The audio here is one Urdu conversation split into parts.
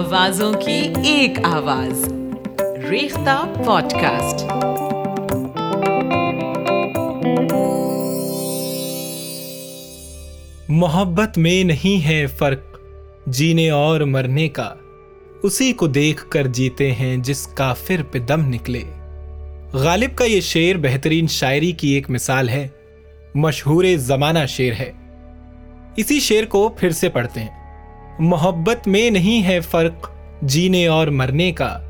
آوازوں کی ایک آواز۔ ریختہ پوڈ کاسٹ محبت میں نہیں ہے فرق، جینے اور مرنے کا۔ اسی کو دیکھ کر جیتے ہیں جس کافر پہ دم نکلے۔ غالب کا یہ شعر بہترین شاعری کی ایک مثال ہے۔ مشہور زمانہ شعر ہے۔ اسی شعر کو پھر سے پڑھتے ہیں۔ محبت میں نہیں ہے فرق جینے اور مرنے کا۔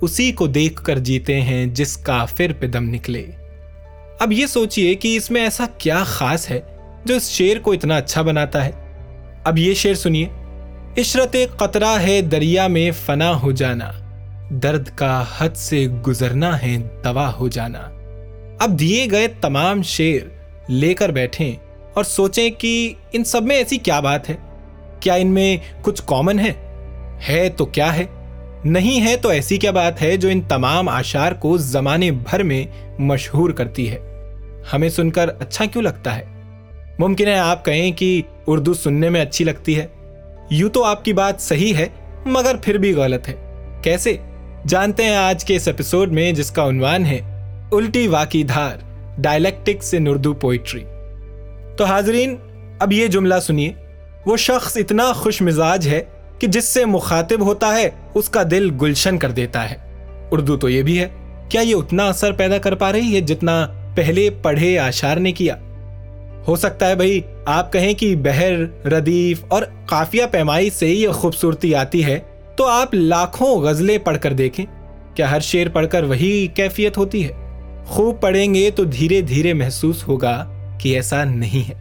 اسی کو دیکھ کر جیتے ہیں جس کافر پہ دم نکلے۔ اب یہ سوچئے کہ اس میں ایسا کیا خاص ہے جو اس شعر کو اتنا اچھا بناتا ہے۔ اب یہ شعر سنیے۔ عشرت قطرہ ہے دریا میں فنا ہو جانا۔ درد کا حد سے گزرنا ہے دوا ہو جانا۔ اب دیے گئے تمام شعر لے کر بیٹھیں اور سوچیں کہ ان سب میں ایسی کیا بات ہے۔ کیا ان میں کچھ کامن ہے؟ ہے تو کیا ہے؟ نہیں ہے تو ایسی کیا بات ہے جو ان تمام آشار کو زمانے بھر میں مشہور کرتی ہے؟ ہمیں سن کر اچھا کیوں لگتا ہے؟ ممکن ہے آپ کہیں کہ اردو سننے میں اچھی لگتی ہے۔ یوں تو آپ کی بات صحیح ہے، مگر پھر بھی غلط ہے۔ کیسے؟ جانتے ہیں آج کے اس ایپیسوڈ میں جس کا عنوان ہے، الٹی واقعی دھار ڈائلیکٹکس ان اردو پوئٹری تو حاضرین، اب یہ جملہ سنیے۔ وہ شخص اتنا خوش مزاج ہے کہ جس سے مخاطب ہوتا ہے، اس کا دل گلشن کر دیتا ہے۔ اردو تو یہ بھی ہے، کیا یہ اتنا اثر پیدا کر پا رہی ہے جتنا پہلے پڑھے آشار نے کیا؟ ہو سکتا ہے بھائی، آپ کہیں کہ بہر، ردیف اور قافیہ پیمائی سے یہ خوبصورتی آتی ہے، تو آپ لاکھوں غزلیں پڑھ کر دیکھیں۔ کیا ہر شعر پڑھ کر وہی کیفیت ہوتی ہے؟ خوب پڑھیں گے تو دھیرے دھیرے محسوس ہوگا کہ ایسا نہیں ہے۔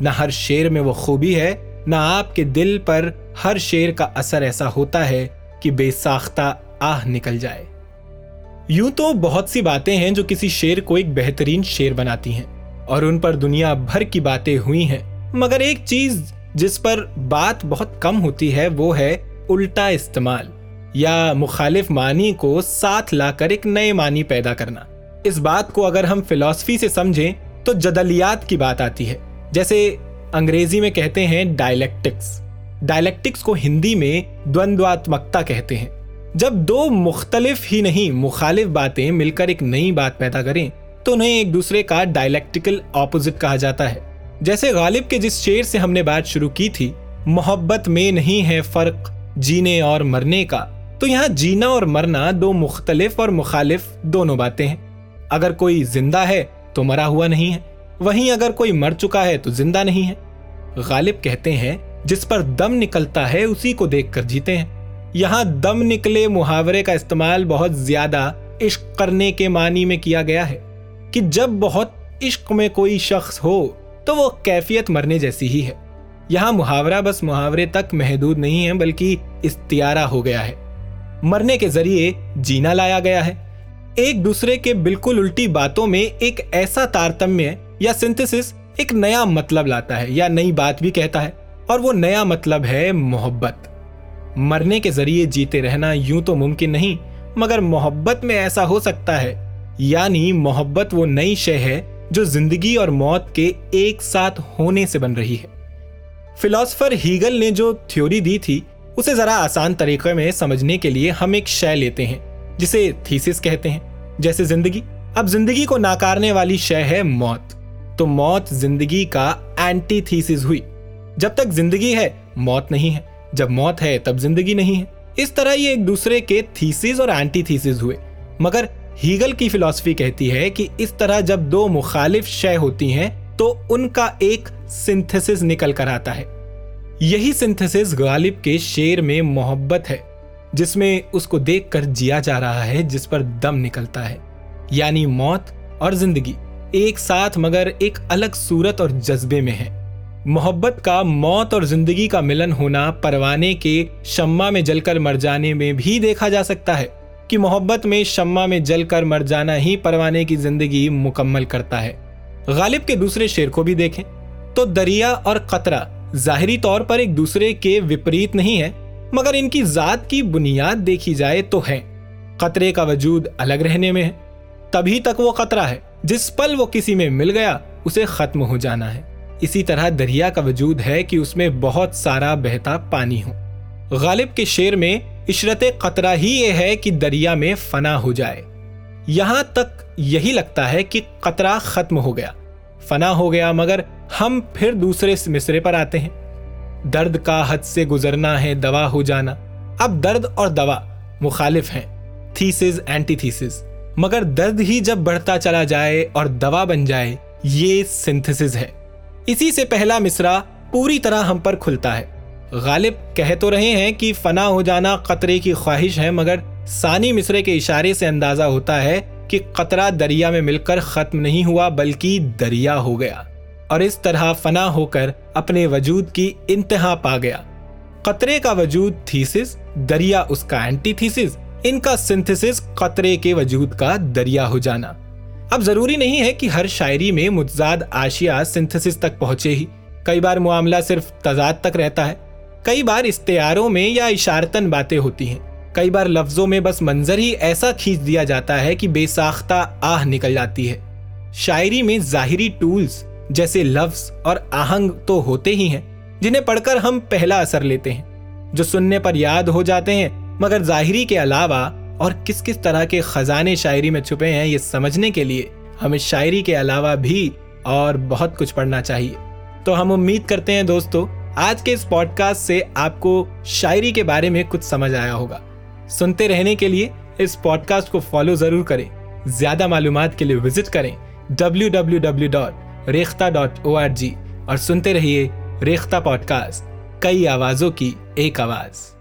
نہ ہر شعر میں وہ خوبی ہے نہ آپ کے دل پر ہر شعر کا اثر ایسا ہوتا ہے کہ بے ساختہ آہ نکل جائے۔ یوں تو بہت سی باتیں ہیں جو کسی شعر کو ایک بہترین شعر بناتی ہیں اور ان پر دنیا بھر کی باتیں ہوئی ہیں۔ مگر ایک چیز جس پر بات بہت کم ہوتی ہے وہ ہے الٹا استعمال یا مخالف معنی کو ساتھ لا کر ایک نئے معنی پیدا کرنا۔ اس بات کو اگر ہم فلسفی سے سمجھیں تو جدلیات کی بات آتی ہے۔ جیسے انگریزی میں کہتے ہیں ڈائلیکٹکس ڈائلیکٹکس کو ہندی میں دوندواتمکتا کہتے ہیں۔ جب دو مختلف ہی نہیں، مخالف باتیں مل کر ایک نئی بات پیدا کریں، تو انہیں ایک دوسرے کا ڈائلیکٹیکل اپوزٹ کہا جاتا ہے۔ جیسے غالب کے جس شعر سے ہم نے بات شروع کی تھی، محبت میں نہیں ہے فرق جینے اور مرنے کا، تو یہاں جینا اور مرنا دو مختلف اور مخالف دونوں باتیں ہیں۔ اگر کوئی زندہ ہے تو مرا ہوا نہیں ہے۔ وہیں اگر کوئی مر چکا ہے تو زندہ نہیں ہے۔ غالب کہتے ہیں، جس پر دم نکلتا ہے اسی کو دیکھ کر جیتے ہیں۔ یہاں دم نکلے محاورے کا استعمال بہت زیادہ عشق کرنے کے معنی میں کیا گیا ہے۔ کہ جب بہت عشق میں کوئی شخص ہو، تو وہ کیفیت مرنے جیسی ہی ہے۔ یہاں محاورہ بس محاورے تک محدود نہیں ہے بلکہ استعارہ ہو گیا ہے۔ مرنے کے ذریعے جینا لایا گیا ہے۔ ایک دوسرے کے بالکل الٹی باتوں میں ایک ایسا تارتمیہ یا سنتھسس ایک نیا مطلب لاتا ہے، یا نئی بات بھی کہتا ہے، اور وہ نیا مطلب ہے محبت۔ مرنے کے ذریعے جیتے رہنا یوں تو ممکن نہیں، مگر محبت میں ایسا ہو سکتا ہے۔ یعنی محبت وہ نئی شے ہے جو زندگی اور موت کے ایک ساتھ ہونے سے بن رہی ہے۔ فلاسفر ہیگل نے جو تھیوری دی تھی، اسے ذرا آسان طریقے میں سمجھنے کے لیے ہم ایک شے لیتے ہیں، جسے تھیسس کہتے ہیں۔ جیسے زندگی۔ اب زندگی کو ناکارنے والی شے ہے موت۔ تو موت زندگی کا اینٹی تھیسس ہوئی۔ جب تک زندگی ہے، موت نہیں ہے۔ جب موت ہے، تب زندگی نہیں ہے۔ اس طرح یہ ایک دوسرے کے تھیسز اور اینٹی تھیسز ہوئے۔ مگر ہیگل کی فلسفی کہتی ہے کہ اس طرح جب دو مخالف شے ہوتی ہیں، تو ان کا ایک سنتھسس نکل کر آتا ہے۔ یہی سنتھسس غالب کے شیر میں محبت ہے، جس میں اس کو دیکھ کر جیا جا رہا ہے، جس پر دم نکلتا ہے۔ یعنی موت اور زندگی۔ ایک ساتھ مگر ایک الگ صورت اور جذبے میں ہے۔ محبت کا، موت اور زندگی کا ملن ہونا پروانے کے شمع میں جل کر مر جانے میں بھی دیکھا جا سکتا ہے کہ محبت میں شمع میں جل کر مر جانا ہی پروانے کی زندگی مکمل کرتا ہے۔ غالب کے دوسرے شیر کو بھی دیکھیں تو دریا اور قطرہ ظاہری طور پر ایک دوسرے کے وپریت نہیں ہے مگر ان کی ذات کی بنیاد دیکھی جائے تو ہے قطرے کا وجود الگ رہنے میں ہے، تبھی تک وہ قطرہ ہے۔ جس پل وہ کسی میں مل گیا، اسے ختم ہو جانا ہے۔ اسی طرح دریا کا وجود ہے کہ اس میں بہت سارا بہتا پانی ہو۔ غالب کے شیر میں عشرت قطرہ ہی یہ ہے کہ دریا میں فنا ہو جائے۔ یہاں تک یہی لگتا ہے کہ قطرہ ختم ہو گیا۔ فنا ہو گیا مگر ہم پھر دوسرے مصرے پر آتے ہیں۔ درد کا حد سے گزرنا ہے، دوا ہو جانا۔ اب درد اور دوا مخالف ہیں۔ Thesis, antithesis. مگر درد ہی جب بڑھتا چلا جائے اور دوا بن جائے، یہ سنتھسز ہے۔ اسی سے پہلا مصرا پوری طرح ہم پر کھلتا ہے۔ غالب کہہ تو رہے ہیں کہ فنا ہو جانا قطرے کی خواہش ہے، مگر ثانی مصرے کے اشارے سے اندازہ ہوتا ہے کہ قطرہ دریا میں مل کر ختم نہیں ہوا، بلکہ دریا ہو گیا۔ اور اس طرح فنا ہو کر اپنے وجود کی انتہا پا گیا۔ قطرے کا وجود تھیسس، دریا اس کا اینٹی تھیسس ان کا سنتھسس قطرے کے وجود کا دریا ہو جانا۔ اب ضروری نہیں ہے کہ ہر شاعری میں متضاد آشیا سنتھسس تک پہنچے ہی۔ کئی بار معاملہ صرف تضاد تک رہتا ہے۔ کئی بار استعاروں میں یا اشارتن باتیں ہوتی ہیں۔ کئی بار لفظوں میں بس منظر ہی ایسا کھینچ دیا جاتا ہے کہ بے ساختہ آہ نکل جاتی ہے۔ شاعری میں ظاہری ٹولز جیسے لفظ اور آہنگ تو ہوتے ہی ہیں، جنہیں پڑھ کر ہم پہلا اثر لیتے ہیں۔ جو سننے پر یاد ہو جاتے ہیں مگر ظاہری کے علاوہ اور کس کس طرح کے خزانے شاعری میں چھپے ہیں یہ سمجھنے کے لیے ہمیں شاعری کے علاوہ بھی اور بہت کچھ پڑھنا چاہیے۔ تو ہم امید کرتے ہیں دوستو، آج کے اس پوڈ کاسٹ سے آپ کو شاعری کے بارے میں کچھ سمجھ آیا ہوگا۔ سنتے رہنے کے لیے اس پوڈ کاسٹ کو فالو ضرور کریں۔ زیادہ معلومات کے لیے وزٹ کریں W W W dot Rekhta dot O R G اور سنتے رہیے ریختہ پوڈ کاسٹ کئی آوازوں کی ایک آواز۔